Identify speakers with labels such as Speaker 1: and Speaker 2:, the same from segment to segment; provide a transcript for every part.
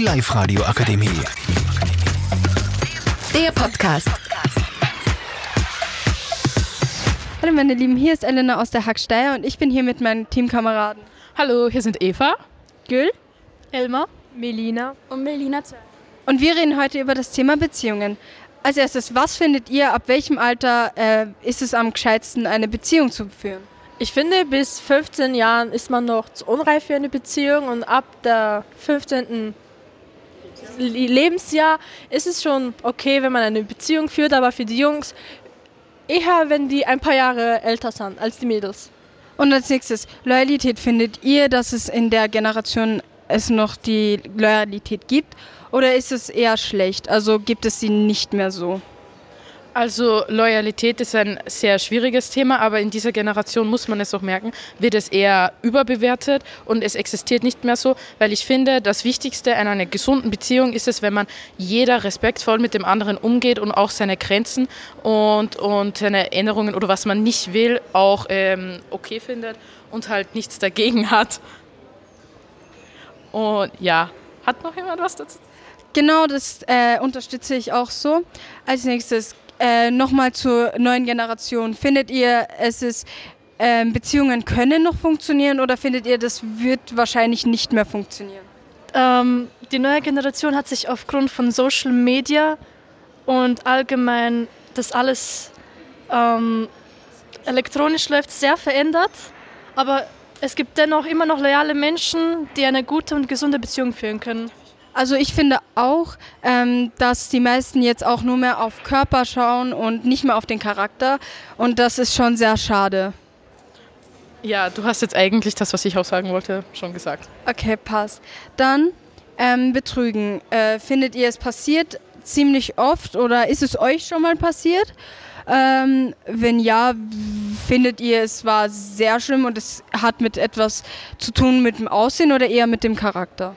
Speaker 1: Die Live-Radio Akademie.
Speaker 2: Der Podcast.
Speaker 3: Hallo meine Lieben, hier ist Elena aus der Hacksteier und ich bin hier mit meinen Teamkameraden.
Speaker 4: Hallo, hier sind Eva.
Speaker 3: Gül.
Speaker 5: Elmar, Melina
Speaker 6: und Melina.
Speaker 3: Und wir reden heute über das Thema Beziehungen. Als erstes, was findet ihr, ab welchem Alter äh, ist es am gescheitsten, eine Beziehung zu führen?
Speaker 5: Ich finde, bis 15 Jahren ist man noch zu unreif für eine Beziehung und ab der 15. Lebensjahr ist es schon okay, wenn man eine Beziehung führt, aber für die Jungs eher, wenn die ein paar Jahre älter sind als die Mädels.
Speaker 3: Und als nächstes, Loyalität. Findet ihr, dass es in der Generation es noch die Loyalität gibt oder ist es eher schlecht? Also gibt es sie nicht mehr so?
Speaker 4: Also Loyalität ist ein sehr schwieriges Thema, aber in dieser Generation muss man es auch merken, wird es eher überbewertet und es existiert nicht mehr so, weil ich finde, das Wichtigste an einer gesunden Beziehung ist es, wenn man jeder respektvoll mit dem anderen umgeht und auch seine Grenzen und, und seine Erinnerungen oder was man nicht will auch ähm, okay findet und halt nichts dagegen hat. Und ja, hat noch jemand was dazu?
Speaker 3: Genau, das äh, unterstütze ich auch so. Als nächstes äh, nochmal zur neuen Generation. Findet ihr, es ist äh, Beziehungen können noch funktionieren oder findet ihr, das wird wahrscheinlich nicht mehr funktionieren?
Speaker 7: Ähm, die neue Generation hat sich aufgrund von Social Media und allgemein das alles ähm, elektronisch läuft sehr verändert. Aber es gibt dennoch immer noch loyale Menschen, die eine gute und gesunde Beziehung führen können.
Speaker 3: Also ich finde auch, ähm, dass die meisten jetzt auch nur mehr auf Körper schauen und nicht mehr auf den Charakter. Und das ist schon sehr schade.
Speaker 4: Ja, du hast jetzt eigentlich das, was ich auch sagen wollte, schon gesagt.
Speaker 3: Okay, passt. Dann ähm, Betrügen. Äh, findet ihr es passiert ziemlich oft oder ist es euch schon mal passiert? Ähm, wenn ja, findet ihr es war sehr schlimm und es hat mit etwas zu tun mit dem Aussehen oder eher mit dem Charakter?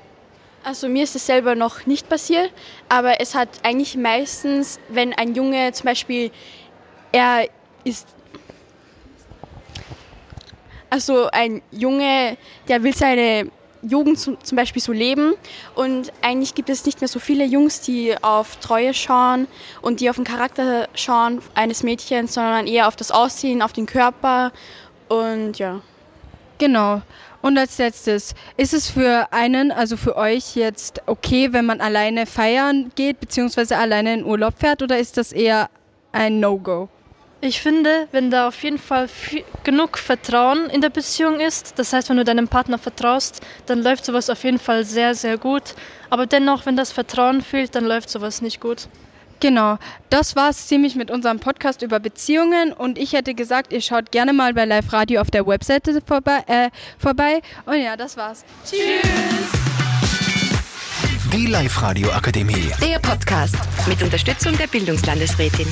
Speaker 6: Also mir ist es selber noch nicht passiert, aber es hat eigentlich meistens, wenn ein Junge zum Beispiel, er ist, also ein Junge, der will seine Jugend zum Beispiel so leben und eigentlich gibt es nicht mehr so viele Jungs, die auf Treue schauen und die auf den Charakter schauen eines Mädchens, sondern eher auf das Aussehen, auf den Körper und ja.
Speaker 3: Genau. Und als letztes, ist es für einen, also für euch jetzt okay, wenn man alleine feiern geht, beziehungsweise alleine in Urlaub fährt, oder ist das eher ein No-Go?
Speaker 7: Ich finde, wenn da auf jeden Fall genug Vertrauen in der Beziehung ist, das heißt, wenn du deinem Partner vertraust, dann läuft sowas auf jeden Fall sehr, sehr gut. Aber dennoch, wenn das Vertrauen fehlt, dann läuft sowas nicht gut.
Speaker 3: Genau, das war es ziemlich mit unserem Podcast über Beziehungen und ich hätte gesagt, ihr schaut gerne mal bei Live Radio auf der Webseite vorbei. Äh, vorbei. Und ja, das war's.
Speaker 5: Tschüss!
Speaker 1: Die Live Radio Akademie.
Speaker 2: Der Podcast mit Unterstützung der Bildungslandesrätin.